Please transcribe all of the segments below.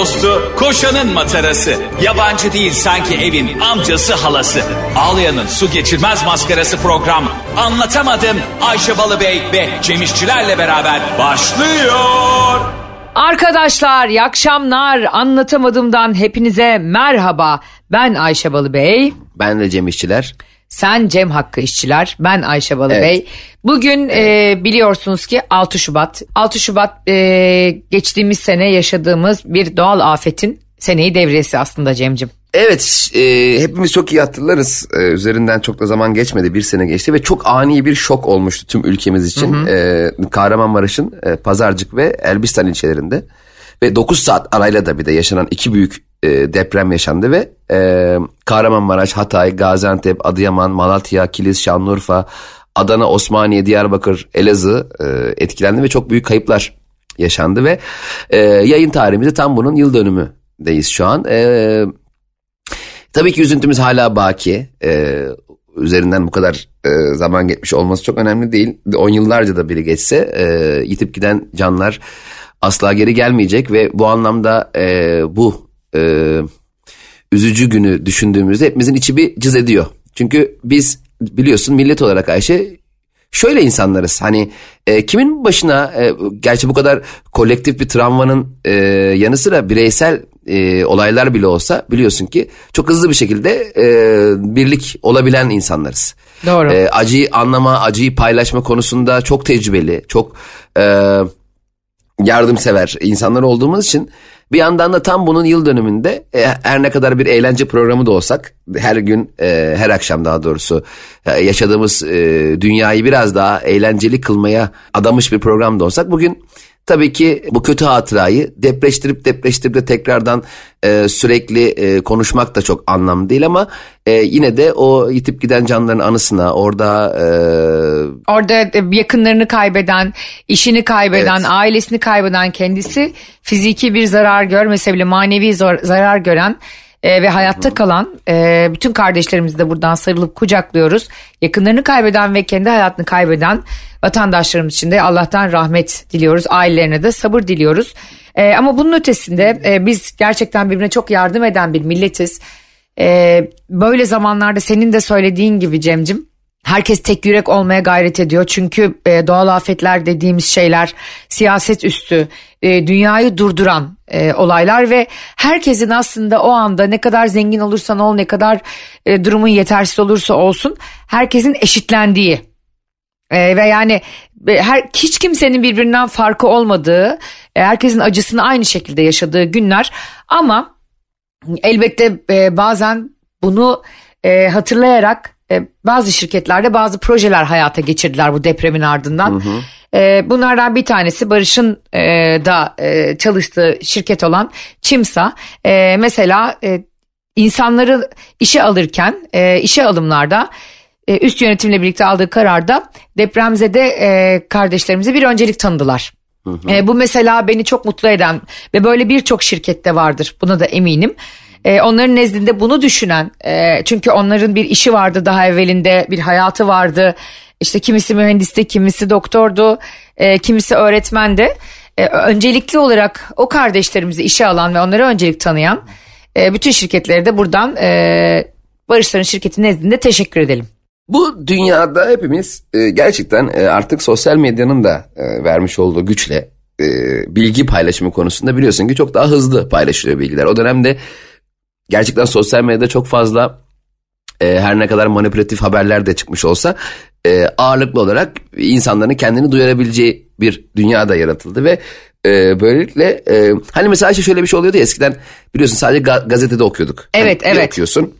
dostu, koşanın matarası. Yabancı değil sanki evin amcası halası. Ağlayan'ın su geçirmez maskarası program. Anlatamadım Ayşe Balıbey ve Cemişçilerle beraber başlıyor. Arkadaşlar iyi akşamlar. Anlatamadığımdan hepinize merhaba. Ben Ayşe Balıbey. Ben de Cem İşçiler. Sen Cem Hakkı İşçiler, ben Ayşe Balıbey. Evet. Bugün e, biliyorsunuz ki 6 Şubat. 6 Şubat e, geçtiğimiz sene yaşadığımız bir doğal afetin seneyi devresi aslında Cem'cim. Evet e, hepimiz çok iyi hatırlarız. E, üzerinden çok da zaman geçmedi bir sene geçti ve çok ani bir şok olmuştu tüm ülkemiz için. E, Kahramanmaraş'ın e, Pazarcık ve Elbistan ilçelerinde. Ve 9 saat arayla da bir de yaşanan iki büyük e, deprem yaşandı ve e, Kahramanmaraş, Hatay, Gaziantep, Adıyaman, Malatya, Kilis, Şanlıurfa, Adana, Osmaniye, Diyarbakır, Elazığ e, etkilendi ve çok büyük kayıplar yaşandı ve e, yayın tarihimizde tam bunun yıl dönümündeyiz şu an. E, tabii ki üzüntümüz hala baki. E, üzerinden bu kadar e, zaman geçmiş olması çok önemli değil. 10 yıllarca da biri geçse e, yitip giden canlar asla geri gelmeyecek ve bu anlamda e, bu e, üzücü günü düşündüğümüzde hepimizin içi bir cız ediyor. Çünkü biz biliyorsun millet olarak Ayşe şöyle insanlarız. Hani e, kimin başına e, gerçi bu kadar kolektif bir travmanın e, yanı sıra bireysel e, olaylar bile olsa biliyorsun ki çok hızlı bir şekilde e, birlik olabilen insanlarız. Doğru. E, acıyı anlama, acıyı paylaşma konusunda çok tecrübeli, çok e, yardımsever insanlar olduğumuz için bir yandan da tam bunun yıl dönümünde e, her ne kadar bir eğlence programı da olsak her gün e, her akşam daha doğrusu e, yaşadığımız dünyayı biraz daha eğlenceli kılmaya adamış bir program da olsak bugün tabii ki bu kötü hatırayı depreştirip depreştirip de tekrardan e, sürekli e, konuşmak da çok anlamlı değil ama e, yine de o yitip giden canların anısına orada e, Orada yakınlarını kaybeden, işini kaybeden, Evet. ailesini kaybeden kendisi fiziki bir zarar görmese bile manevi zor- zarar gören e, ve hayatta kalan e, bütün kardeşlerimizi de buradan sarılıp kucaklıyoruz. Yakınlarını kaybeden ve kendi hayatını kaybeden vatandaşlarımız için de Allah'tan rahmet diliyoruz. Ailelerine de sabır diliyoruz. E, ama bunun ötesinde e, biz gerçekten birbirine çok yardım eden bir milletiz. E, böyle zamanlarda senin de söylediğin gibi Cemcim Herkes tek yürek olmaya gayret ediyor. Çünkü e, doğal afetler dediğimiz şeyler siyaset üstü, e, dünyayı durduran e, olaylar ve herkesin aslında o anda ne kadar zengin olursan ol, ne kadar e, durumun yetersiz olursa olsun herkesin eşitlendiği ve yani her hiç kimsenin birbirinden farkı olmadığı, herkesin acısını aynı şekilde yaşadığı günler ama elbette bazen bunu hatırlayarak e, bazı şirketlerde bazı projeler hayata geçirdiler bu depremin ardından. E, bunlardan bir tanesi Barış'ın e, da e, çalıştığı şirket olan Çimsa. E, mesela e, insanları işe alırken e, işe alımlarda e, üst yönetimle birlikte aldığı kararda depremzede e, kardeşlerimize bir öncelik tanıdılar. E, bu mesela beni çok mutlu eden ve böyle birçok şirkette vardır buna da eminim. E, onların nezdinde bunu düşünen e, çünkü onların bir işi vardı daha evvelinde bir hayatı vardı. İşte kimisi mühendisti, kimisi doktordu, e, kimisi öğretmendi. E, öncelikli olarak o kardeşlerimizi işe alan ve onlara öncelik tanıyan e, bütün şirketlere de buradan e, Barışların şirketi nezdinde teşekkür edelim. Bu dünyada hepimiz e, gerçekten e, artık sosyal medyanın da e, vermiş olduğu güçle e, bilgi paylaşımı konusunda biliyorsun ki çok daha hızlı paylaşılıyor bilgiler. O dönemde gerçekten sosyal medyada çok fazla e, her ne kadar manipülatif haberler de çıkmış olsa e, ağırlıklı olarak insanların kendini duyurabileceği bir dünya da yaratıldı ve e, böylelikle e, hani mesela işte şöyle bir şey oluyordu ya eskiden biliyorsun sadece ga- gazetede okuyorduk. Evet, Hani evet. Okuyorsun.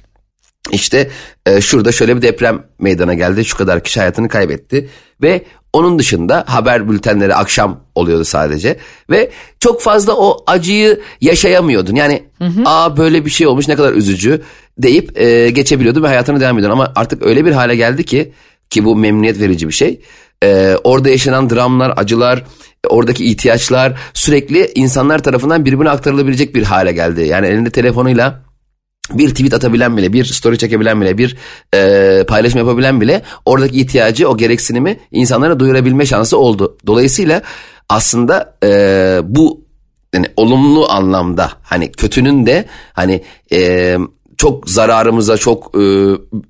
İşte e, şurada şöyle bir deprem meydana geldi. Şu kadar kişi hayatını kaybetti. Ve onun dışında haber bültenleri akşam oluyordu sadece. Ve çok fazla o acıyı yaşayamıyordun. Yani aa böyle bir şey olmuş ne kadar üzücü deyip e, geçebiliyordun ve hayatına devam ediyordun. Ama artık öyle bir hale geldi ki ki bu memnuniyet verici bir şey. E, orada yaşanan dramlar, acılar, oradaki ihtiyaçlar sürekli insanlar tarafından birbirine aktarılabilecek bir hale geldi. Yani elinde telefonuyla bir tweet atabilen bile, bir story çekebilen bile, bir e, paylaşım yapabilen bile oradaki ihtiyacı, o gereksinimi insanlara duyurabilme şansı oldu. Dolayısıyla aslında e, bu yani olumlu anlamda hani kötünün de hani e, çok zararımıza çok e,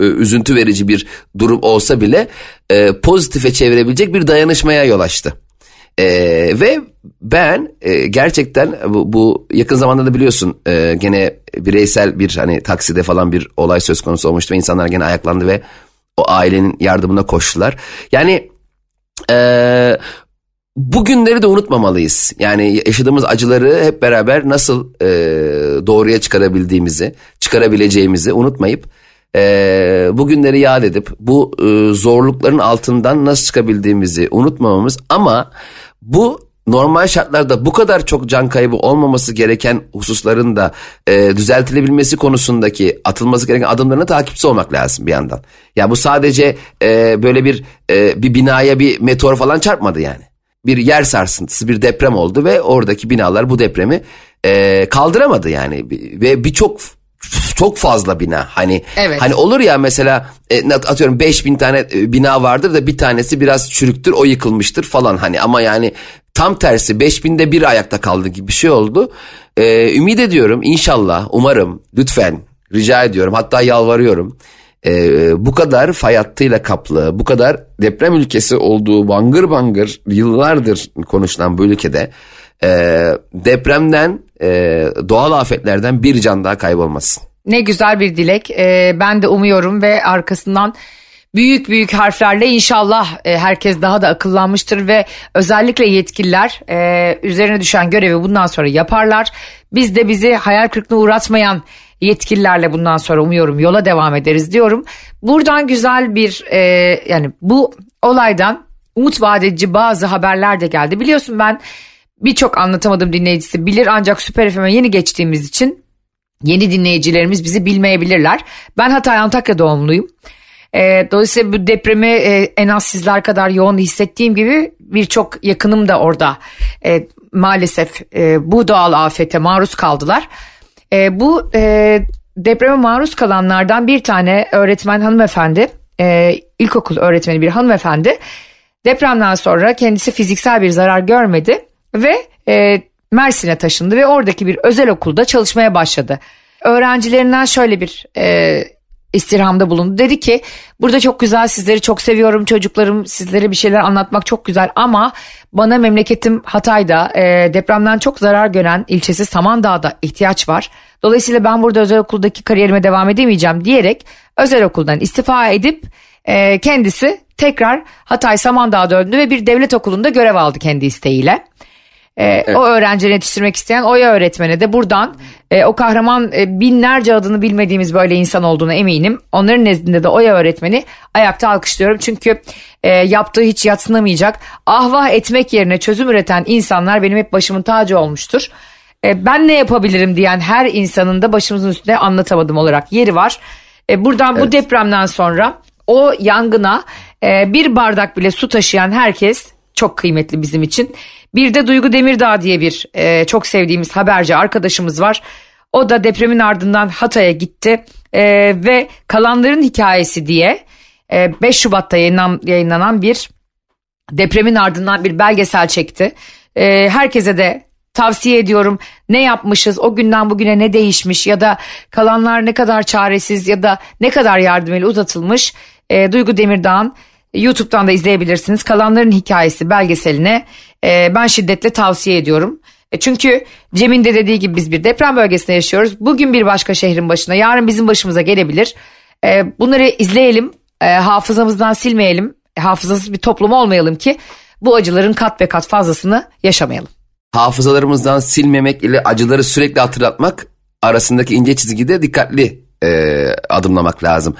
e, üzüntü verici bir durum olsa bile e, pozitife çevirebilecek bir dayanışmaya yol açtı. E, ve ben e, gerçekten bu, bu yakın zamanda da biliyorsun e, gene bireysel bir hani takside falan bir olay söz konusu olmuştu ve insanlar gene ayaklandı ve o ailenin yardımına koştular. Yani e, bugünleri de unutmamalıyız. Yani yaşadığımız acıları hep beraber nasıl e, doğruya çıkarabildiğimizi, çıkarabileceğimizi unutmayıp e, bugünleri yad edip bu e, zorlukların altından nasıl çıkabildiğimizi unutmamamız ama bu normal şartlarda bu kadar çok can kaybı olmaması gereken hususların da e, düzeltilebilmesi konusundaki atılması gereken adımlarına takipçi olmak lazım bir yandan. Ya bu sadece e, böyle bir e, bir binaya bir meteor falan çarpmadı yani. Bir yer sarsıntısı, bir deprem oldu ve oradaki binalar bu depremi e, kaldıramadı yani ve birçok çok fazla bina. Hani evet. hani olur ya mesela e, atıyorum 5000 tane e, bina vardır da bir tanesi biraz çürüktür, o yıkılmıştır falan hani ama yani tam tersi 5000'de bir ayakta kaldı gibi bir şey oldu. Ee, ümit ediyorum inşallah umarım lütfen rica ediyorum hatta yalvarıyorum. Ee, bu kadar fay hattıyla kaplı bu kadar deprem ülkesi olduğu bangır bangır yıllardır konuşulan bu ülkede e, depremden e, doğal afetlerden bir can daha kaybolmasın. Ne güzel bir dilek. Ee, ben de umuyorum ve arkasından büyük büyük harflerle inşallah e, herkes daha da akıllanmıştır ve özellikle yetkililer e, üzerine düşen görevi bundan sonra yaparlar. Biz de bizi hayal kırıklığına uğratmayan yetkililerle bundan sonra umuyorum yola devam ederiz diyorum. Buradan güzel bir e, yani bu olaydan umut vadedici bazı haberler de geldi. Biliyorsun ben birçok anlatamadım dinleyicisi bilir ancak Süper FM'e yeni geçtiğimiz için yeni dinleyicilerimiz bizi bilmeyebilirler. Ben Hatay Antakya doğumluyum. E, dolayısıyla bu depremi e, en az sizler kadar yoğun hissettiğim gibi birçok yakınım da orada e, maalesef e, bu doğal afete maruz kaldılar. E, bu e, depreme maruz kalanlardan bir tane öğretmen hanımefendi, e, ilkokul öğretmeni bir hanımefendi depremden sonra kendisi fiziksel bir zarar görmedi ve e, Mersin'e taşındı ve oradaki bir özel okulda çalışmaya başladı. Öğrencilerinden şöyle bir e, istirhamda bulundu. Dedi ki burada çok güzel sizleri çok seviyorum çocuklarım sizlere bir şeyler anlatmak çok güzel ama bana memleketim Hatay'da e, depremden çok zarar gören ilçesi Samandağ'da ihtiyaç var. Dolayısıyla ben burada özel okuldaki kariyerime devam edemeyeceğim diyerek özel okuldan istifa edip e, kendisi tekrar Hatay Samandağ'a döndü ve bir devlet okulunda görev aldı kendi isteğiyle. E, evet. O öğrencileri yetiştirmek isteyen Oya öğretmene de buradan e, o kahraman e, binlerce adını bilmediğimiz böyle insan olduğuna eminim. Onların nezdinde de Oya öğretmeni ayakta alkışlıyorum. Çünkü e, yaptığı hiç yatsınamayacak ahvah etmek yerine çözüm üreten insanlar benim hep başımın tacı olmuştur. E, ben ne yapabilirim diyen her insanın da başımızın üstünde anlatamadım olarak yeri var. E, buradan evet. bu depremden sonra o yangına e, bir bardak bile su taşıyan herkes çok kıymetli bizim için. Bir de Duygu Demirdağ diye bir e, çok sevdiğimiz haberci arkadaşımız var. O da depremin ardından Hatay'a gitti e, ve kalanların hikayesi diye e, 5 Şubat'ta yayınlan, yayınlanan bir depremin ardından bir belgesel çekti. E, herkese de tavsiye ediyorum ne yapmışız o günden bugüne ne değişmiş ya da kalanlar ne kadar çaresiz ya da ne kadar yardım eli uzatılmış e, Duygu Demirdağ'ın YouTube'dan da izleyebilirsiniz. Kalanların hikayesi belgeseline e, ben şiddetle tavsiye ediyorum. E, çünkü Cem'in de dediği gibi biz bir deprem bölgesinde yaşıyoruz. Bugün bir başka şehrin başına, yarın bizim başımıza gelebilir. E, bunları izleyelim, e, hafızamızdan silmeyelim, hafızasız bir toplum olmayalım ki bu acıların kat ve kat fazlasını yaşamayalım. Hafızalarımızdan silmemek ile acıları sürekli hatırlatmak arasındaki ince çizgide dikkatli e, adımlamak lazım.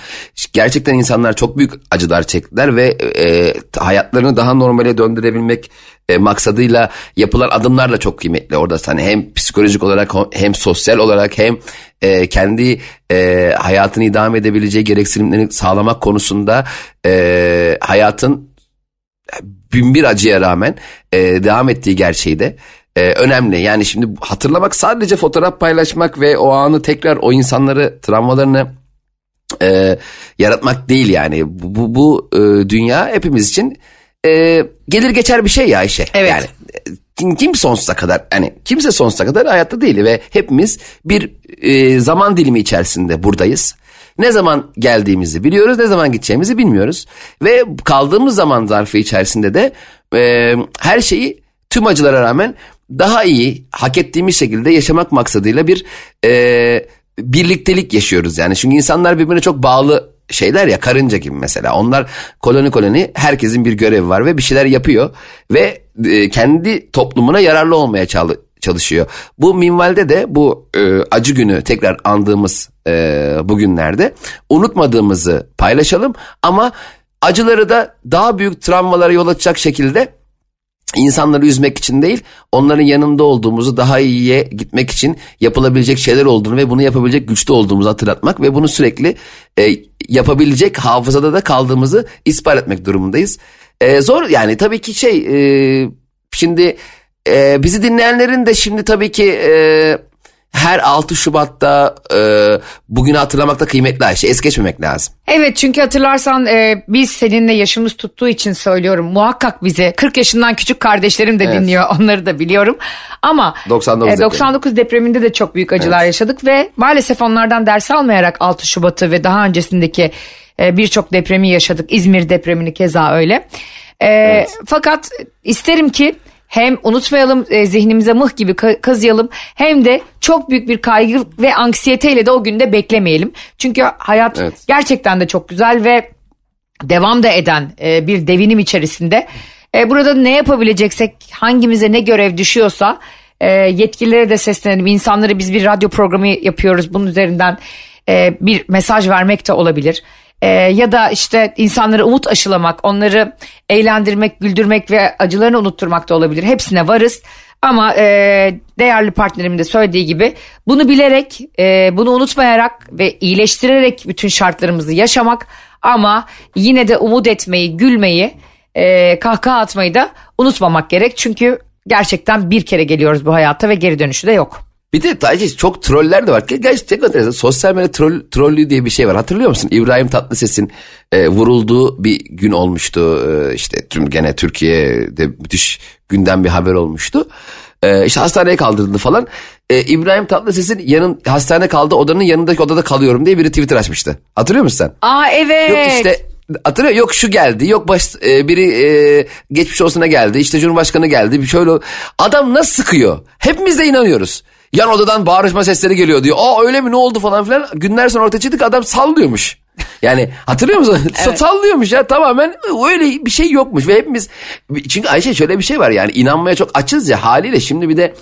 Gerçekten insanlar çok büyük acılar çektiler ve e, hayatlarını daha normale döndürebilmek e, maksadıyla yapılan adımlar da çok kıymetli. Orada hani hem psikolojik olarak hem sosyal olarak hem e, kendi e, hayatını idame edebileceği gereksinimlerini sağlamak konusunda e, hayatın bin bir acıya rağmen e, devam ettiği gerçeği de e, önemli. Yani şimdi hatırlamak sadece fotoğraf paylaşmak ve o anı tekrar o insanları travmalarını e, yaratmak değil yani. Bu, bu, bu e, dünya hepimiz için e, gelir geçer bir şey ya Ayşe. Evet. Yani kim, kim sonsuza kadar hani kimse sonsuza kadar hayatta değil ve hepimiz bir e, zaman dilimi içerisinde buradayız. Ne zaman geldiğimizi biliyoruz, ne zaman gideceğimizi bilmiyoruz. Ve kaldığımız zaman zarfı içerisinde de e, her şeyi tüm acılara rağmen daha iyi, hak ettiğimiz şekilde yaşamak maksadıyla bir e, birliktelik yaşıyoruz. Yani çünkü insanlar birbirine çok bağlı şeyler ya karınca gibi mesela. Onlar koloni koloni herkesin bir görevi var ve bir şeyler yapıyor ve e, kendi toplumuna yararlı olmaya çalışıyor. Bu minvalde de bu e, acı günü tekrar andığımız e, bugünlerde unutmadığımızı paylaşalım ama acıları da daha büyük travmalara yol açacak şekilde insanları üzmek için değil onların yanında olduğumuzu daha iyiye gitmek için yapılabilecek şeyler olduğunu ve bunu yapabilecek güçte olduğumuzu hatırlatmak ve bunu sürekli e, yapabilecek hafızada da kaldığımızı ispat etmek durumundayız. E, zor yani tabii ki şey e, şimdi e, bizi dinleyenlerin de şimdi tabii ki e, her 6 Şubat'ta e, bugünü hatırlamakta kıymetli Ayşe. Es geçmemek lazım. Evet çünkü hatırlarsan e, biz seninle yaşımız tuttuğu için söylüyorum. Muhakkak bizi 40 yaşından küçük kardeşlerim de evet. dinliyor. Onları da biliyorum. Ama 99, e, 99 depreminde de çok büyük acılar evet. yaşadık ve maalesef onlardan ders almayarak 6 Şubat'ı ve daha öncesindeki e, birçok depremi yaşadık. İzmir depremini keza öyle. E, evet. Fakat isterim ki hem unutmayalım e, zihnimize mıh gibi kazıyalım hem de çok büyük bir kaygı ve anksiyeteyle de o günde beklemeyelim. Çünkü hayat evet. gerçekten de çok güzel ve devam da eden e, bir devinim içerisinde. E, burada ne yapabileceksek hangimize ne görev düşüyorsa e, yetkililere de seslenelim. İnsanları biz bir radyo programı yapıyoruz bunun üzerinden e, bir mesaj vermek de olabilir e, ya da işte insanlara umut aşılamak, onları eğlendirmek, güldürmek ve acılarını unutturmak da olabilir. Hepsine varız. Ama e, değerli partnerimin de söylediği gibi bunu bilerek, e, bunu unutmayarak ve iyileştirerek bütün şartlarımızı yaşamak ama yine de umut etmeyi, gülmeyi, e, kahkaha atmayı da unutmamak gerek. Çünkü gerçekten bir kere geliyoruz bu hayata ve geri dönüşü de yok. Bir de sadece çok troller de var. Gerçekten enteresan. Sosyal medya troll, trollü diye bir şey var. Hatırlıyor musun? İbrahim Tatlıses'in e, vurulduğu bir gün olmuştu. E, işte tüm gene Türkiye'de müthiş günden bir haber olmuştu. E, işte hastaneye kaldırıldı falan. E, İbrahim Tatlıses'in yanın hastane kaldı odanın yanındaki odada kalıyorum diye biri Twitter açmıştı. Hatırlıyor musun sen? Aa evet. Yok işte hatırlıyor yok şu geldi yok baş, e, biri e, geçmiş olsuna geldi işte Cumhurbaşkanı geldi bir şöyle adam nasıl sıkıyor hepimiz de inanıyoruz Yan odadan bağırışma sesleri geliyor diyor. Aa öyle mi ne oldu falan filan. Günler sonra ortaya çıktık adam sallıyormuş. Yani hatırlıyor musun? evet. Sallıyormuş ya tamamen öyle bir şey yokmuş. Ve hepimiz çünkü Ayşe şöyle bir şey var yani inanmaya çok açız ya haliyle şimdi bir de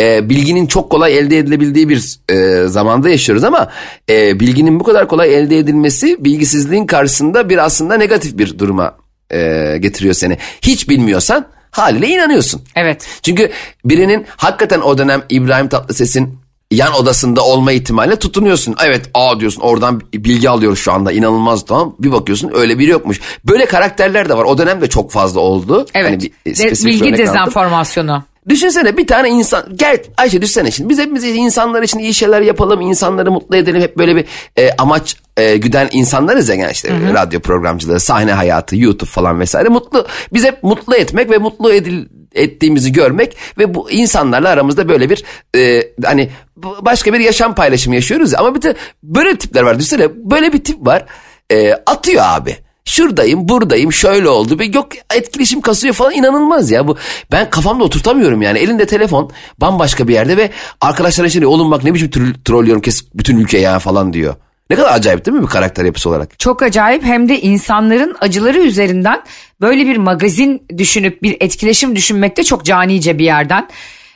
e, bilginin çok kolay elde edilebildiği bir e, zamanda yaşıyoruz ama e, bilginin bu kadar kolay elde edilmesi bilgisizliğin karşısında bir aslında negatif bir duruma e, getiriyor seni. Hiç bilmiyorsan haliyle inanıyorsun. Evet. Çünkü birinin hakikaten o dönem İbrahim Tatlıses'in yan odasında olma ihtimalle tutunuyorsun. Evet aa diyorsun oradan bilgi alıyoruz şu anda inanılmaz tamam. Bir bakıyorsun öyle biri yokmuş. Böyle karakterler de var. O dönemde çok fazla oldu. Evet. Hani bir, De, bilgi dezenformasyonu. Düşünsene bir tane insan gel Ayşe düşünsene şimdi biz hepimiz insanlar için iyi şeyler yapalım insanları mutlu edelim hep böyle bir e, amaç e, güden insanlarız ya yani işte hı hı. radyo programcılığı sahne hayatı YouTube falan vesaire mutlu biz hep mutlu etmek ve mutlu edil, ettiğimizi görmek ve bu insanlarla aramızda böyle bir e, hani başka bir yaşam paylaşımı yaşıyoruz ya ama bir de böyle tipler var düşünsene böyle bir tip var e, atıyor abi şuradayım buradayım şöyle oldu. Bir yok etkileşim kasıyor falan inanılmaz ya. bu Ben kafamda oturtamıyorum yani. Elinde telefon bambaşka bir yerde ve arkadaşlar işte oğlum bak ne biçim trollüyorum kes bütün ülke ya falan diyor. Ne kadar acayip değil mi bir karakter yapısı olarak? Çok acayip hem de insanların acıları üzerinden böyle bir magazin düşünüp bir etkileşim düşünmekte çok canice bir yerden.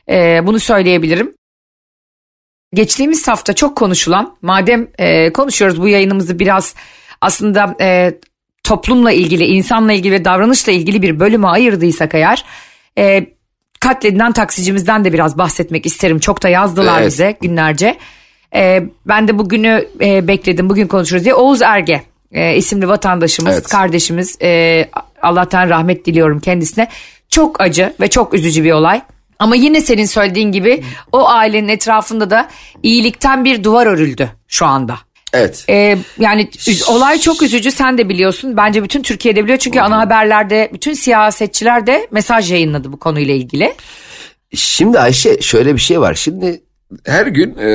Ee, bunu söyleyebilirim. Geçtiğimiz hafta çok konuşulan madem e, konuşuyoruz bu yayınımızı biraz aslında e, toplumla ilgili, insanla ilgili ve davranışla ilgili bir bölüme ayırdıysak eğer e, katledilen taksicimizden de biraz bahsetmek isterim. Çok da yazdılar evet. bize günlerce. E, ben de bugünü e, bekledim, bugün konuşuruz diye. Oğuz Erge e, isimli vatandaşımız, evet. kardeşimiz. E, Allah'tan rahmet diliyorum kendisine. Çok acı ve çok üzücü bir olay. Ama yine senin söylediğin gibi o ailenin etrafında da iyilikten bir duvar örüldü şu anda. Evet. Ee, yani olay çok üzücü sen de biliyorsun. Bence bütün Türkiye'de biliyor. Çünkü ana haberlerde bütün siyasetçiler de mesaj yayınladı bu konuyla ilgili. Şimdi Ayşe şöyle bir şey var. Şimdi her gün e,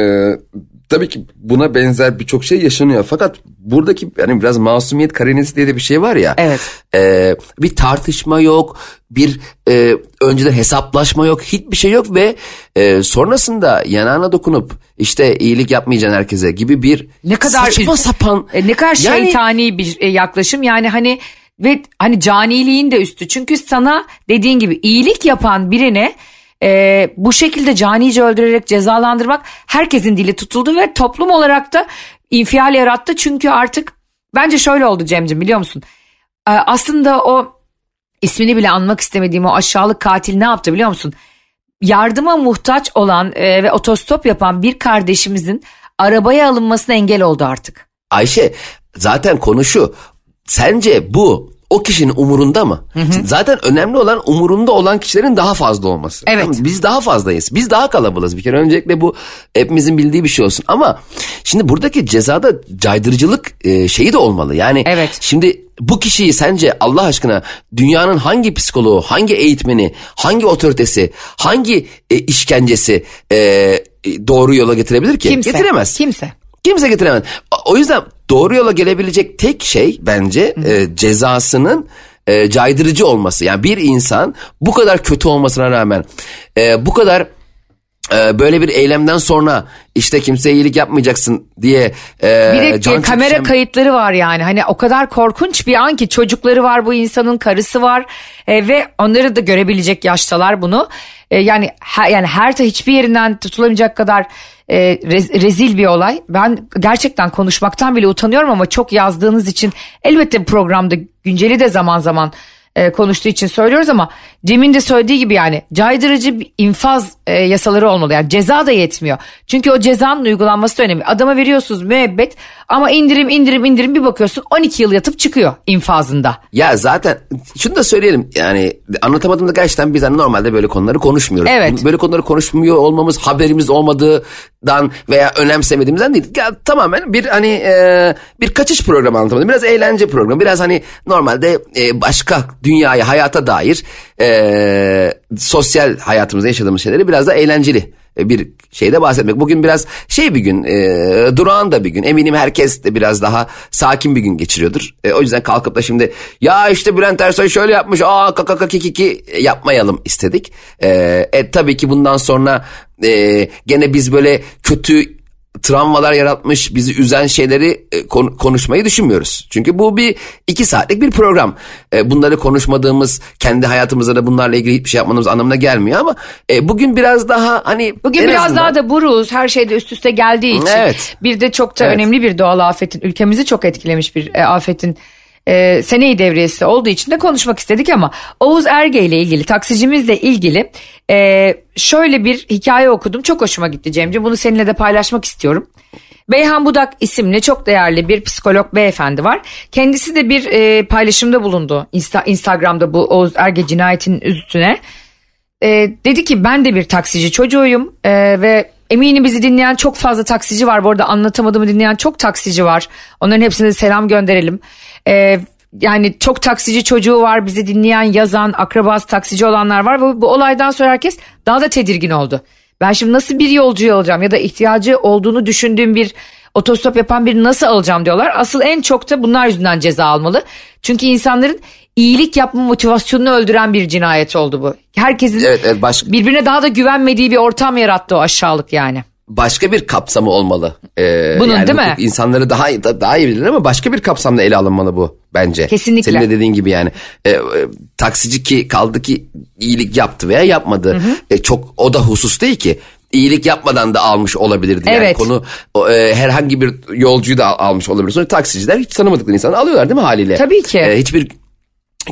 tabii ki buna benzer birçok şey yaşanıyor. Fakat buradaki hani biraz masumiyet karinesi diye de bir şey var ya. Evet. E, bir tartışma yok. Bir e, önceden hesaplaşma yok. Hiçbir şey yok ve e, sonrasında yanağına dokunup işte iyilik yapmayacaksın herkese gibi bir Ne kadar saçma sapan. E, ne kadar Yani- şeytani bir e, yaklaşım. Yani hani ve hani caniliğin de üstü. Çünkü sana dediğin gibi iyilik yapan birine e, bu şekilde canice öldürerek cezalandırmak herkesin dili tutuldu ve toplum olarak da infial yarattı. Çünkü artık bence şöyle oldu Cem'ciğim biliyor musun? E, aslında o ismini bile anmak istemediğim o aşağılık katil ne yaptı biliyor musun? Yardıma muhtaç olan e, ve otostop yapan bir kardeşimizin arabaya alınmasına engel oldu artık. Ayşe zaten konu şu. Sence bu o kişinin umurunda mı? Zaten önemli olan umurunda olan kişilerin daha fazla olması. Evet. Tamam? Biz daha fazlayız. Biz daha kalabalığız. Bir kere öncelikle bu hepimizin bildiği bir şey olsun. Ama şimdi buradaki cezada caydırıcılık e, şeyi de olmalı. Yani Evet. şimdi bu kişiyi sence Allah aşkına dünyanın hangi psikoloğu, hangi eğitmeni, hangi otoritesi, hangi e, işkencesi e, doğru yola getirebilir ki? Kimse. Getiremez. Kimse. Kimse getiremez. O yüzden doğru yola gelebilecek tek şey bence e, cezasının e, caydırıcı olması. Yani bir insan bu kadar kötü olmasına rağmen e, bu kadar e, böyle bir eylemden sonra işte kimseye iyilik yapmayacaksın diye e, Bir de can kamera çekişen- kayıtları var yani. Hani o kadar korkunç bir an ki çocukları var bu insanın karısı var E, ve onları da görebilecek yaştalar bunu. E, yani her, yani her ta hiçbir yerinden tutulamayacak kadar e, rez- rezil bir olay. Ben gerçekten konuşmaktan bile utanıyorum ama çok yazdığınız için elbette programda günceli de zaman zaman e, konuştuğu için söylüyoruz ama Cem'in de söylediği gibi yani caydırıcı bir infaz e, yasaları olmalı. Yani ceza da yetmiyor. Çünkü o cezanın uygulanması da önemli. Adama veriyorsunuz müebbet ama indirim indirim indirim bir bakıyorsun 12 yıl yatıp çıkıyor infazında. Ya zaten şunu da söyleyelim yani anlatamadığımda gerçekten biz hani normalde böyle konuları konuşmuyoruz. Evet. Böyle konuları konuşmuyor olmamız haberimiz olmadığından veya önemsemediğimizden değil. Ya, tamamen bir hani e, bir kaçış programı anlatamadım. Biraz eğlence programı. Biraz hani normalde e, başka dünyaya hayata dair e, sosyal hayatımızda yaşadığımız şeyleri biraz da eğlenceli e, bir şeyde bahsetmek. Bugün biraz şey bir gün, e, durağan da bir gün. Eminim herkes de biraz daha sakin bir gün geçiriyordur. E, o yüzden kalkıp da şimdi ya işte Bülent Ersoy şöyle yapmış, aa kaka kiki yapmayalım istedik. E, e, tabii ki bundan sonra e, gene biz böyle kötü travmalar yaratmış, bizi üzen şeyleri e, kon- konuşmayı düşünmüyoruz. Çünkü bu bir iki saatlik bir program. E, bunları konuşmadığımız, kendi hayatımızda da bunlarla ilgili hiçbir şey yapmadığımız anlamına gelmiyor ama e, bugün biraz daha hani Bugün biraz azından- daha da buruz her şeyde üst üste geldiği için. Evet. Bir de çok da Evet. önemli bir doğal afetin ülkemizi çok etkilemiş bir e, afetin e, seneyi devriyesi olduğu için de konuşmak istedik ama Oğuz Erge ile ilgili taksicimizle ilgili e, şöyle bir hikaye okudum çok hoşuma gitti Cemciğim bunu seninle de paylaşmak istiyorum. Beyhan Budak isimli çok değerli bir psikolog beyefendi var. Kendisi de bir e, paylaşımda bulundu Insta- Instagram'da bu Oğuz Erge cinayetinin üstüne. E, dedi ki ben de bir taksici çocuğuyum e, ve eminim bizi dinleyen çok fazla taksici var. Bu arada anlatamadığımı dinleyen çok taksici var. Onların hepsine selam gönderelim. E, yani çok taksici çocuğu var bizi dinleyen yazan akrabası taksici olanlar var. Bu, bu olaydan sonra herkes daha da tedirgin oldu. Ben şimdi nasıl bir yolcuyu alacağım ya da ihtiyacı olduğunu düşündüğüm bir otostop yapan birini nasıl alacağım diyorlar. Asıl en çok da bunlar yüzünden ceza almalı. Çünkü insanların iyilik yapma motivasyonunu öldüren bir cinayet oldu bu. Herkesin Evet, evet baş, birbirine daha da güvenmediği bir ortam yarattı o aşağılık yani. başka bir kapsamı olmalı. E, Bunun yani değil mi? insanları daha daha iyi bilir ama başka bir kapsamda ele alınmalı bu bence. Kesinlikle. Senin de dediğin gibi yani e, e, taksici ki kaldı ki iyilik yaptı veya yapmadı. E, çok o da husus değil ki. İyilik yapmadan da almış olabilirdi. Yani Evet. konu e, herhangi bir yolcuyu da al- almış olabilir. Sonra taksiciler hiç tanımadıkları insanı alıyorlar değil mi haliyle? Tabii ki. E, hiçbir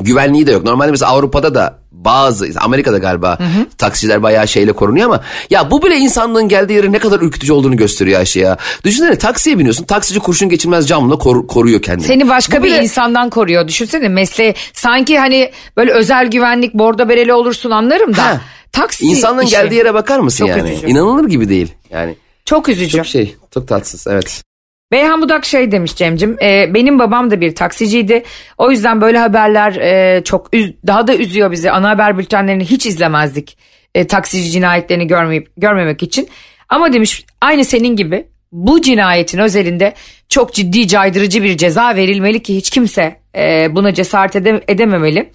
güvenliği de yok. Normalde mesela Avrupa'da da bazı Amerika'da galiba taksiciler bayağı şeyle korunuyor ama ya bu bile insanlığın geldiği yerin ne kadar ürkütücü olduğunu gösteriyor Ayşe ya. Düşünsene taksiye biniyorsun taksici kurşun geçirmez camla koru- koruyor kendini. Seni başka Bu bir bile- insandan koruyor. Düşünsene mesleği sanki hani böyle özel güvenlik bordo bereli olursun anlarım da. Ha. Taksi İnsanlığın işi. geldiği yere bakar mısın Çok yani? üzücü. İnanılır gibi değil yani. Çok üzücü. Çok şey çok tatsız evet. Beyhan Budak şey demiş Cem'cim e, benim babam da bir taksiciydi o yüzden böyle haberler e, çok üz, daha da üzüyor bizi ana haber bültenlerini hiç izlemezdik e, taksici cinayetlerini görmeyip görmemek için ama demiş aynı senin gibi bu cinayetin özelinde çok ciddi caydırıcı bir ceza verilmeli ki hiç kimse e, buna cesaret ede, edememeli.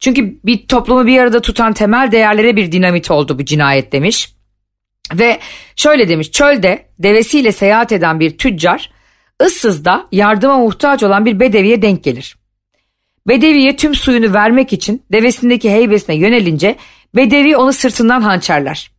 Çünkü bir toplumu bir arada tutan temel değerlere bir dinamit oldu bu cinayet demiş. Ve şöyle demiş çölde devesiyle seyahat eden bir tüccar ıssızda yardıma muhtaç olan bir bedeviye denk gelir. Bedeviye tüm suyunu vermek için devesindeki heybesine yönelince bedevi onu sırtından hançerler.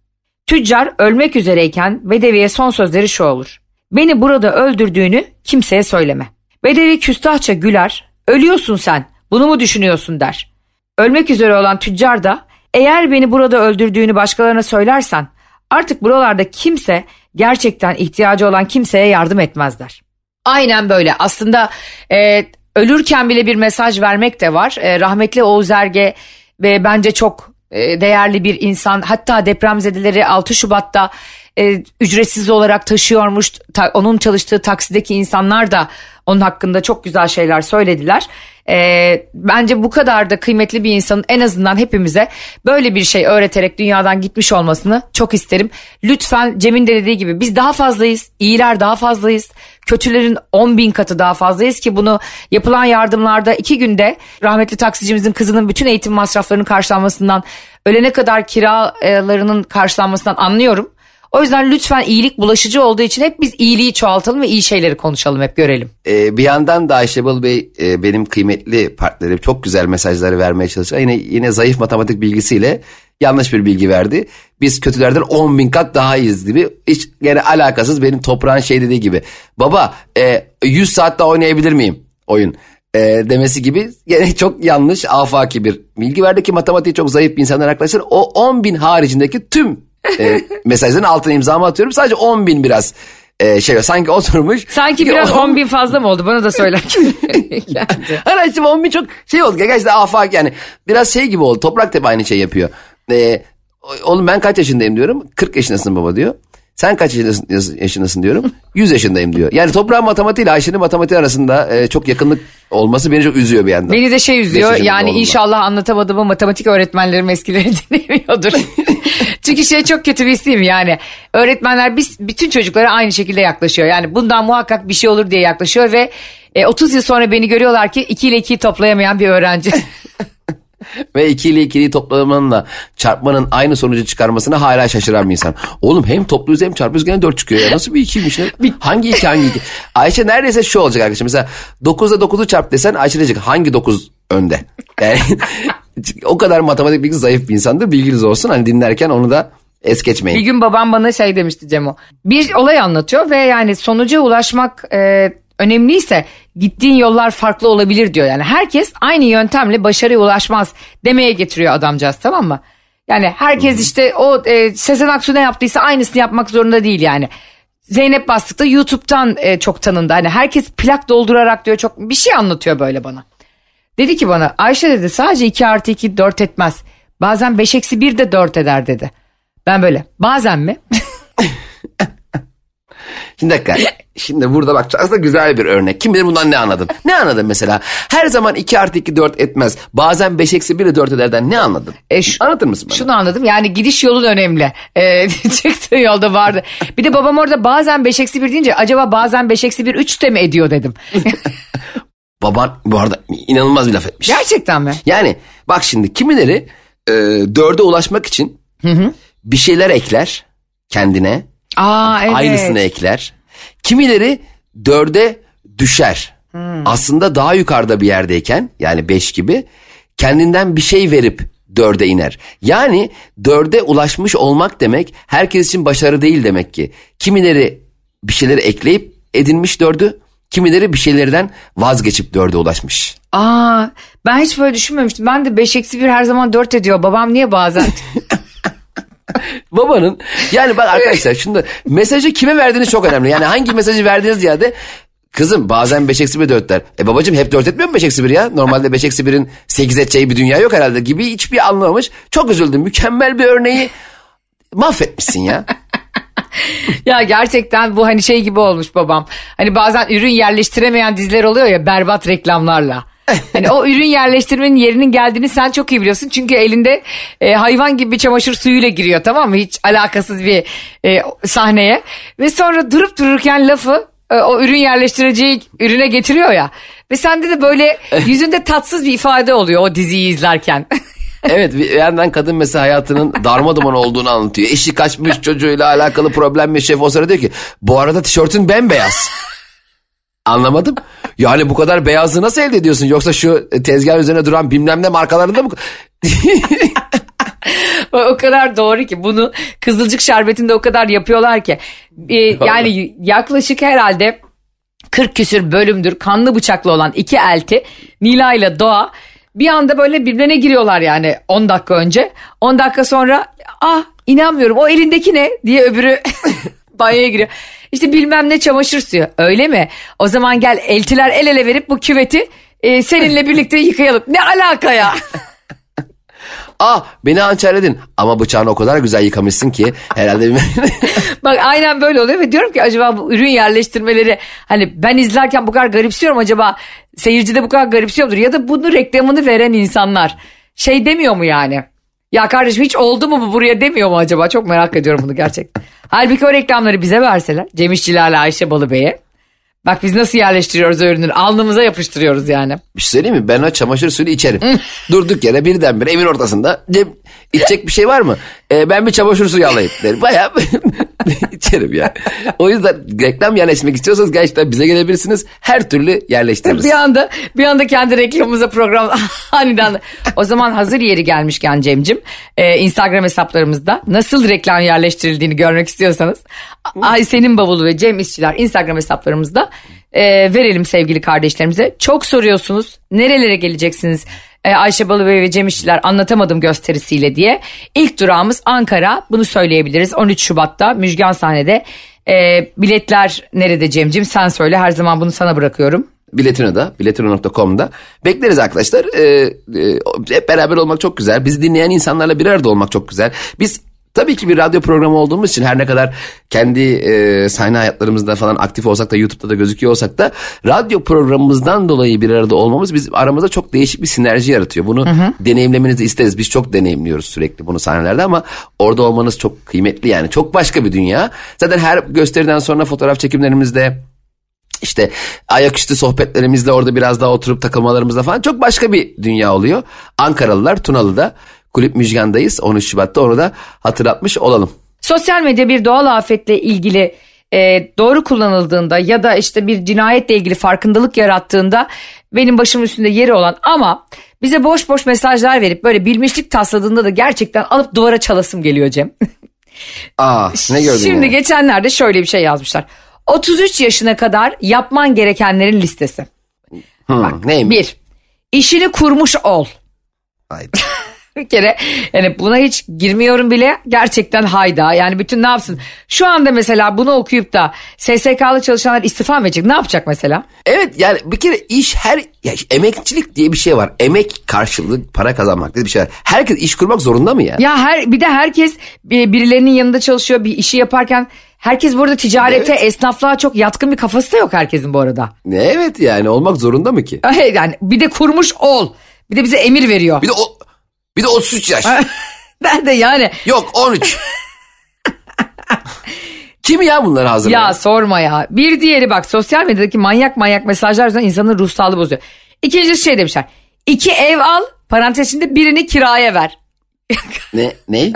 Tüccar ölmek üzereyken bedeviye son sözleri şu olur. Beni burada öldürdüğünü kimseye söyleme. Bedevi küstahça güler, ölüyorsun sen, bunu mu düşünüyorsun der. Ölmek üzere olan tüccar da eğer beni burada öldürdüğünü başkalarına söylersen artık buralarda kimse gerçekten ihtiyacı olan kimseye yardım etmezler. Aynen böyle aslında e, ölürken bile bir mesaj vermek de var. E, rahmetli Oğuz Erge ve bence çok e, değerli bir insan hatta depremzedeleri 6 Şubat'ta e, ücretsiz olarak taşıyormuş. Ta, onun çalıştığı taksideki insanlar da onun hakkında çok güzel şeyler söylediler. E, bence bu kadar da kıymetli bir insanın en azından hepimize böyle bir şey öğreterek dünyadan gitmiş olmasını çok isterim. Lütfen Cem'in de dediği gibi biz daha fazlayız, iyiler daha fazlayız, kötülerin 10 bin katı daha fazlayız ki bunu yapılan yardımlarda iki günde rahmetli taksicimizin kızının bütün eğitim masraflarının karşılanmasından ölene kadar kiralarının karşılanmasından anlıyorum. O yüzden lütfen iyilik bulaşıcı olduğu için hep biz iyiliği çoğaltalım ve iyi şeyleri konuşalım hep görelim. Ee, bir yandan da Ayşe Bal Bey e, benim kıymetli partnerim çok güzel mesajları vermeye çalışıyor. Yine, yine zayıf matematik bilgisiyle yanlış bir bilgi verdi. Biz kötülerden 10 bin kat daha iyiyiz gibi. Hiç gene alakasız benim toprağın şey dediği gibi. Baba e, 100 saat daha oynayabilir miyim oyun? E, demesi gibi gene çok yanlış afaki bir bilgi verdi ki matematiği çok zayıf bir insanlar arkadaşlar. O 10 bin haricindeki tüm e, mesajların altına imzamı atıyorum. Sadece 10 bin biraz e, şey sanki oturmuş. Sanki biraz 10 bin fazla mı oldu bana da söyler. Hayır işte 10 bin çok şey oldu. Gerçekten afak yani biraz şey gibi oldu. Toprak Tepe aynı şey yapıyor. E, oğlum ben kaç yaşındayım diyorum. 40 yaşındasın baba diyor. Sen kaç yaşındasın, diyorum. 100 yaşındayım diyor. Yani toprağın matematiği ile Ayşe'nin matematiği arasında e, çok yakınlık olması beni çok üzüyor bir yandan. Beni de şey üzüyor yani inşallah anlatamadığımı matematik öğretmenlerim eskileri dinlemiyordur. Çünkü şey çok kötü bir isim yani. Öğretmenler biz bütün çocuklara aynı şekilde yaklaşıyor. Yani bundan muhakkak bir şey olur diye yaklaşıyor ve e, 30 yıl sonra beni görüyorlar ki 2 ile 2'yi toplayamayan bir öğrenci. Ve 2 ile 2'yi toplamanla çarpmanın aynı sonucu çıkarmasına hala şaşıran bir insan. Oğlum hem topluyoruz hem çarpıyoruz gene 4 çıkıyor ya. Nasıl bir 2'ymiş ne? hangi 2 hangi 2? Ayşe neredeyse şu olacak arkadaşlar. Mesela 9'da 9'u çarp desen Ayşe diyecek hangi 9 önde? Yani o kadar matematik bilgisi zayıf bir insandır. Bilginiz olsun hani dinlerken onu da es geçmeyin. Bir gün babam bana şey demişti Cemo. Bir olay anlatıyor ve yani sonuca ulaşmak e, önemliyse gittiğin yollar farklı olabilir diyor. Yani herkes aynı yöntemle başarıya ulaşmaz demeye getiriyor adamcağız tamam mı? Yani herkes işte o e, Sezen Aksu ne yaptıysa aynısını yapmak zorunda değil yani. Zeynep Bastık da YouTube'dan e, çok tanındı. Hani herkes plak doldurarak diyor çok bir şey anlatıyor böyle bana. Dedi ki bana Ayşe dedi sadece 2 artı 2 4 etmez. Bazen 5 eksi 1 de 4 eder dedi. Ben böyle bazen mi? Şimdi dakika. Şimdi burada bak aslında güzel bir örnek. Kim bilir bundan ne anladın? Ne anladın mesela? Her zaman 2 artı 2 4 etmez. Bazen 5 eksi 1 ile 4 ederden ne anladın? E, şu, Anlatır mısın bana? Şunu anladım. Yani gidiş yolun önemli. E, çıktığı yolda vardı. Bir de babam orada bazen 5 eksi 1 deyince acaba bazen 5 eksi 1 3 de mi ediyor dedim. Baban bu arada inanılmaz bir laf etmiş. Gerçekten mi? Yani bak şimdi kimileri e, dörde ulaşmak için hı hı. bir şeyler ekler kendine. Aa, evet. Aynısını ekler. Kimileri dörde düşer. Hmm. Aslında daha yukarıda bir yerdeyken yani beş gibi kendinden bir şey verip dörde iner. Yani dörde ulaşmış olmak demek herkes için başarı değil demek ki. Kimileri bir şeyleri ekleyip edinmiş dördü, kimileri bir şeylerden vazgeçip dörde ulaşmış. Aa, ben hiç böyle düşünmemiştim. Ben de beş eksi bir her zaman dört ediyor. Babam niye bazen? Babanın yani bak arkadaşlar şunu mesajı kime verdiğiniz çok önemli. Yani hangi mesajı verdiğiniz ziyade Kızım bazen 5 eksi 1 4 der. E babacım hep 4 etmiyor mu 5 eksi 1 ya? Normalde 5 eksi 1'in 8 edeceği bir dünya yok herhalde gibi hiçbir anlamamış. Çok üzüldüm. Mükemmel bir örneği mahvetmişsin ya. ya gerçekten bu hani şey gibi olmuş babam. Hani bazen ürün yerleştiremeyen diziler oluyor ya berbat reklamlarla. Hani o ürün yerleştirmenin yerinin geldiğini sen çok iyi biliyorsun. Çünkü elinde e, hayvan gibi bir çamaşır suyuyla giriyor tamam mı? Hiç alakasız bir e, sahneye. Ve sonra durup dururken lafı e, o ürün yerleştireceği ürüne getiriyor ya. Ve sende de böyle yüzünde tatsız bir ifade oluyor o diziyi izlerken. Evet bir yandan kadın mesela hayatının darma duman olduğunu anlatıyor. Eşi kaçmış çocuğuyla alakalı problem yaşıyor. O sırada diyor ki bu arada tişörtün bembeyaz. Anlamadım. Yani bu kadar beyazlığı nasıl elde ediyorsun? Yoksa şu tezgah üzerine duran bilmem ne markalarında mı? o, kadar doğru ki bunu Kızılcık Şerbeti'nde o kadar yapıyorlar ki. E, yani yaklaşık herhalde 40 küsür bölümdür kanlı bıçaklı olan iki elti Nila ile Doğa bir anda böyle birbirine giriyorlar yani 10 dakika önce. 10 dakika sonra ah inanmıyorum o elindeki ne diye öbürü banyoya giriyor. İşte bilmem ne çamaşır suyu öyle mi? O zaman gel eltiler el ele verip bu küveti e, seninle birlikte yıkayalım. Ne alaka ya? Ah beni hançerledin ama bıçağını o kadar güzel yıkamışsın ki herhalde Bak aynen böyle oluyor ve diyorum ki acaba bu ürün yerleştirmeleri hani ben izlerken bu kadar garipsiyorum acaba seyirci de bu kadar garipsiyor mudur? Ya da bunu reklamını veren insanlar şey demiyor mu yani? Ya kardeşim hiç oldu mu bu buraya demiyor mu acaba? Çok merak ediyorum bunu gerçekten. Halbuki o reklamları bize verseler Cem İşçilerle Ayşe Balıbey'e Bak biz nasıl yerleştiriyoruz o. Alnımıza yapıştırıyoruz yani. Bir şey söyleyeyim mi? Ben o çamaşır suyunu içerim. Durduk yere birdenbire evin ortasında. Cem içecek bir şey var mı? Ee, ben bir çamaşır suyu alayım derim. Bayağı içerim ya. O yüzden reklam yerleştirmek istiyorsanız gerçekten bize gelebilirsiniz. Her türlü yerleştiririz. Bir anda bir anda kendi reklamımıza program aniden. O zaman hazır yeri gelmişken Cem'cim e, Instagram hesaplarımızda nasıl reklam yerleştirildiğini görmek istiyorsanız Ayşe'nin bavulu ve Cem İşçiler Instagram hesaplarımızda e, verelim sevgili kardeşlerimize. Çok soruyorsunuz nerelere geleceksiniz e, Ayşe Balıbey ve Cem İşçiler anlatamadım gösterisiyle diye. İlk durağımız Ankara bunu söyleyebiliriz 13 Şubat'ta Müjgan sahnede. E, biletler nerede Cem'cim sen söyle her zaman bunu sana bırakıyorum. Biletino'da, biletino.com'da bekleriz arkadaşlar. Ee, e, hep beraber olmak çok güzel. Bizi dinleyen insanlarla bir arada olmak çok güzel. Biz Tabii ki bir radyo programı olduğumuz için her ne kadar kendi e, sahne hayatlarımızda falan aktif olsak da YouTube'da da gözüküyor olsak da radyo programımızdan dolayı bir arada olmamız bizim aramızda çok değişik bir sinerji yaratıyor. Bunu hı hı. deneyimlemenizi isteriz. Biz çok deneyimliyoruz sürekli bunu sahnelerde ama orada olmanız çok kıymetli yani. Çok başka bir dünya. Zaten her gösteriden sonra fotoğraf çekimlerimizde işte ayaküstü sohbetlerimizde orada biraz daha oturup takılmalarımızda falan çok başka bir dünya oluyor. Ankaralılar Tunalı'da Kulüp Müjgan'dayız 13 Şubat'ta onu da hatırlatmış olalım. Sosyal medya bir doğal afetle ilgili e, doğru kullanıldığında ya da işte bir cinayetle ilgili farkındalık yarattığında benim başımın üstünde yeri olan ama bize boş boş mesajlar verip böyle bilmişlik tasladığında da gerçekten alıp duvara çalasım geliyor Cem. Aa ne gördün Şimdi yani? geçenlerde şöyle bir şey yazmışlar. 33 yaşına kadar yapman gerekenlerin listesi. Hmm, Bak, neymiş? Bir, işini kurmuş ol. Haydi. bir kere yani buna hiç girmiyorum bile gerçekten hayda yani bütün ne yapsın şu anda mesela bunu okuyup da SSK'lı çalışanlar istifa mı edecek ne yapacak mesela? Evet yani bir kere iş her ya emekçilik diye bir şey var emek karşılığı para kazanmak diye bir şey var herkes iş kurmak zorunda mı ya? Ya her bir de herkes birilerinin yanında çalışıyor bir işi yaparken Herkes burada ticarete, evet. esnaflığa çok yatkın bir kafası da yok herkesin bu arada. Evet yani olmak zorunda mı ki? Yani bir de kurmuş ol. Bir de bize emir veriyor. Bir de o bir de 33 yaş. ben de yani. Yok 13. Kim ya bunları hazırlayan? Ya sorma ya. Bir diğeri bak sosyal medyadaki manyak manyak mesajlar yüzünden insanın ruh sağlığı bozuyor. İkincisi şey demişler. İki ev al parantez içinde birini kiraya ver. ne? Ne?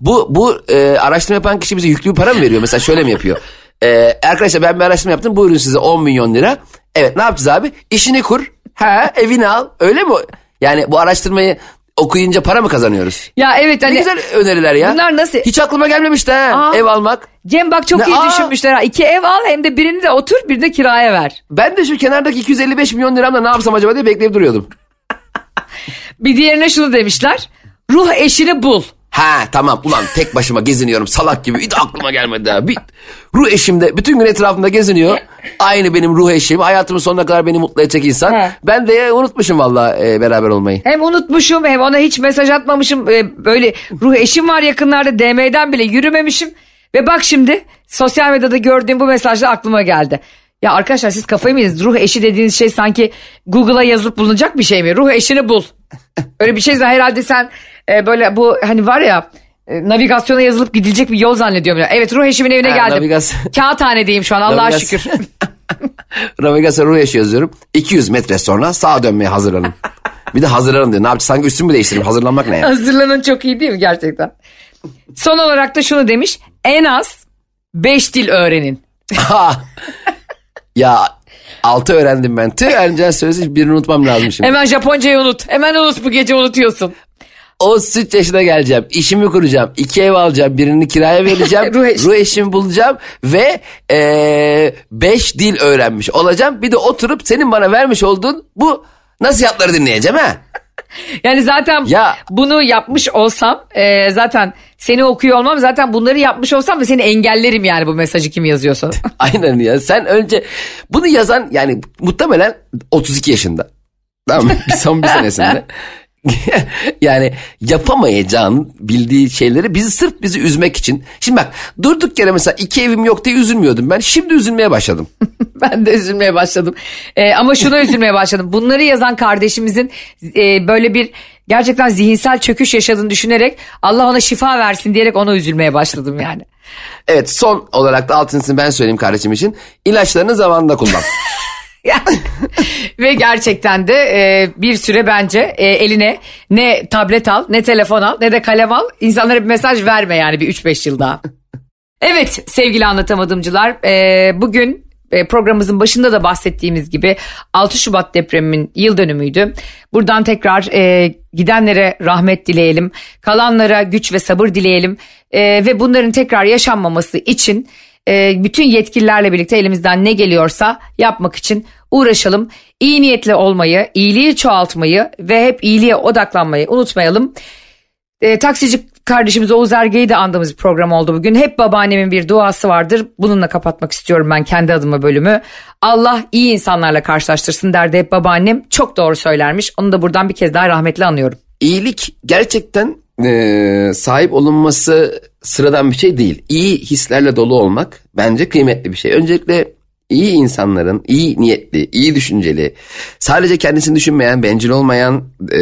Bu bu e, araştırma yapan kişi bize yüklü bir para mı veriyor? Mesela şöyle mi yapıyor? E, arkadaşlar ben bir araştırma yaptım. Buyurun size 10 milyon lira. Evet ne yapacağız abi? İşini kur. Ha evini al. Öyle mi? Yani bu araştırmayı okuyunca para mı kazanıyoruz? Ya evet hani. Ne güzel öneriler ya. Bunlar nasıl? Hiç aklıma gelmemişti ha Aa, ev almak. Cem bak çok ne, iyi aa. düşünmüşler ha. İki ev al hem de birini de otur birini de kiraya ver. Ben de şu kenardaki 255 milyon liramla ne yapsam acaba diye bekleyip duruyordum. bir diğerine şunu demişler. Ruh eşini bul. Ha tamam ulan tek başıma geziniyorum salak gibi hiç aklıma gelmedi ha. Bir, ruh eşim de bütün gün etrafımda geziniyor. Aynı benim ruh eşim hayatımın sonuna kadar beni mutlu edecek insan. He. Ben de unutmuşum valla e, beraber olmayı. Hem unutmuşum hem ona hiç mesaj atmamışım. E, böyle ruh eşim var yakınlarda DM'den bile yürümemişim. Ve bak şimdi sosyal medyada gördüğüm bu mesajla aklıma geldi. Ya arkadaşlar siz kafayı mı yediniz? Ruh eşi dediğiniz şey sanki Google'a yazılıp bulunacak bir şey mi? Ruh eşini bul. Öyle bir şeyse herhalde sen e, böyle bu hani var ya e, navigasyona yazılıp gidilecek bir yol zannediyorum. Ya. Evet ruh eşimin evine Ha, geldim. navigasyon- Kağıthanedeyim şu an Allah'a şükür. Navigasyon ruh eşi yazıyorum. 200 metre sonra sağa dönmeye hazırlanın. Bir de hazırlanın diyor. Ne yapacağız? Sanki üstümü değiştireyim. Hazırlanmak ne ya? Hazırlanın çok iyi değil mi gerçekten? Son olarak da şunu demiş. En az 5 dil öğrenin. Ya altı öğrendim ben. Tüh Ercan söylesi birini unutmam lazım şimdi. Hemen Japoncayı unut. Hemen unut bu gece unutuyorsun. O süt yaşına geleceğim. işimi kuracağım. iki ev alacağım. Birini kiraya vereceğim. Ruh eşi. ruh eşimi bulacağım. Ve eee, beş dil öğrenmiş olacağım. Bir de oturup senin bana vermiş olduğun bu nasihatları dinleyeceğim ha. Yani zaten Ya. bunu yapmış olsam e, zaten seni okuyor olmam zaten bunları yapmış olsam da seni engellerim yani bu mesajı kim yazıyorsa. Aynen ya. Sen önce bunu yazan yani muhtemelen 32 yaşında. Tamam mı? Son bir senesinde. yani yapamayacağın bildiği şeyleri bizi sırf bizi üzmek için. Şimdi bak durduk yere mesela iki evim yok diye üzülmüyordum ben. Şimdi üzülmeye başladım. ben de üzülmeye başladım. E, ama şuna üzülmeye başladım. Bunları yazan kardeşimizin e, böyle bir gerçekten zihinsel çöküş yaşadığını düşünerek Allah ona şifa versin diyerek ona üzülmeye başladım yani. Evet son olarak da altıncısını ben söyleyeyim kardeşim için. İlaçlarını zamanında kullan. Yani, Ve gerçekten de e, bir süre bence e, eline ne tablet al ne telefon al ne de kalem al. İnsanlara bir mesaj verme yani bir 3-5 yıl daha. Evet sevgili anlatamadımcılar e, bugün e, programımızın başında da bahsettiğimiz gibi 6 Şubat depreminin yıl dönümüydü. Buradan tekrar e, gidenlere rahmet dileyelim, kalanlara güç ve sabır dileyelim E, ve bunların tekrar yaşanmaması için e, bütün yetkililerle birlikte elimizden ne geliyorsa yapmak için uğraşalım. İyi niyetli olmayı, iyiliği çoğaltmayı ve hep iyiliğe odaklanmayı unutmayalım. E, taksici kardeşimiz Oğuz Erge'yi de andığımız bir program oldu bugün. Hep babaannemin bir duası vardır. Bununla kapatmak istiyorum ben kendi adıma bölümü. Allah iyi insanlarla karşılaştırsın derdi hep babaannem. Çok doğru söylermiş. Onu da buradan bir kez daha rahmetle anıyorum. İyilik gerçekten e, sahip olunması sıradan bir şey değil. İyi hislerle dolu olmak bence kıymetli bir şey. Öncelikle iyi insanların, iyi niyetli, iyi düşünceli, sadece kendisini düşünmeyen, bencil olmayan, e,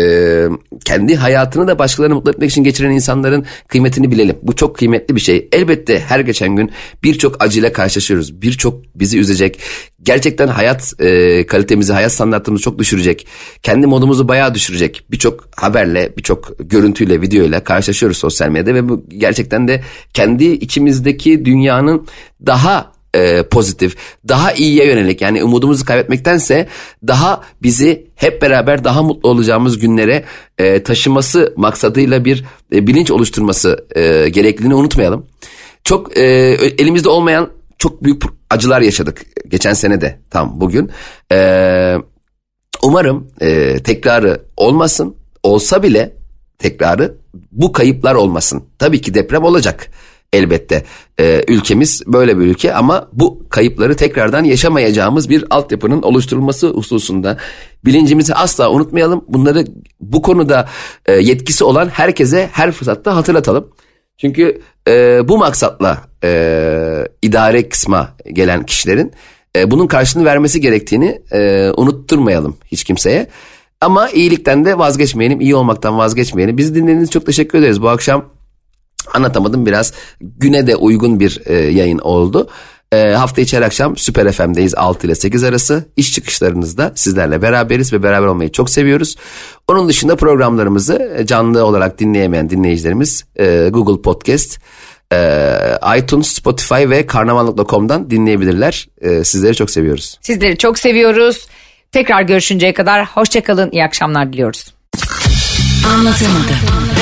kendi hayatını da başkalarını mutlu etmek için geçiren insanların kıymetini bilelim. Bu çok kıymetli bir şey. Elbette her geçen gün birçok acıyla karşılaşıyoruz. Birçok bizi üzecek, gerçekten hayat e, kalitemizi, hayat standartımızı çok düşürecek. Kendi modumuzu bayağı düşürecek. Birçok haberle, birçok görüntüyle, videoyla karşılaşıyoruz sosyal medyada ve bu gerçekten de kendi içimizdeki dünyanın daha e, pozitif, daha iyiye yönelik yani umudumuzu kaybetmektense daha bizi hep beraber daha mutlu olacağımız günlere e, taşıması maksadıyla bir e, bilinç oluşturması e, gerekliliğini unutmayalım. Çok e, elimizde olmayan çok büyük acılar yaşadık geçen sene de tam bugün. E, umarım e, tekrarı olmasın. Olsa bile tekrarı bu kayıplar olmasın. Tabii ki deprem olacak elbette. E, ülkemiz böyle bir ülke ama bu kayıpları tekrardan yaşamayacağımız bir altyapının oluşturulması hususunda bilincimizi asla unutmayalım. Bunları bu konuda e, yetkisi olan herkese her fırsatta hatırlatalım. Çünkü e, bu maksatla e, idare kısma gelen kişilerin e, bunun karşılığını vermesi gerektiğini e, unutturmayalım hiç kimseye. Ama iyilikten de vazgeçmeyelim, iyi olmaktan vazgeçmeyelim. Bizi dinlediğiniz çok teşekkür ederiz. Bu akşam anlatamadım biraz güne de uygun bir e, yayın oldu. E, hafta içi her akşam Süper FM'deyiz 6 ile 8 arası. İş çıkışlarınızda sizlerle beraberiz ve beraber olmayı çok seviyoruz. Onun dışında programlarımızı canlı olarak dinleyemeyen dinleyicilerimiz e, Google Podcast, e, iTunes, Spotify ve karnaval.com'dan dinleyebilirler. E, sizleri çok seviyoruz. Sizleri çok seviyoruz. Tekrar görüşünceye kadar hoşçakalın, iyi akşamlar diliyoruz. Anlatamadım.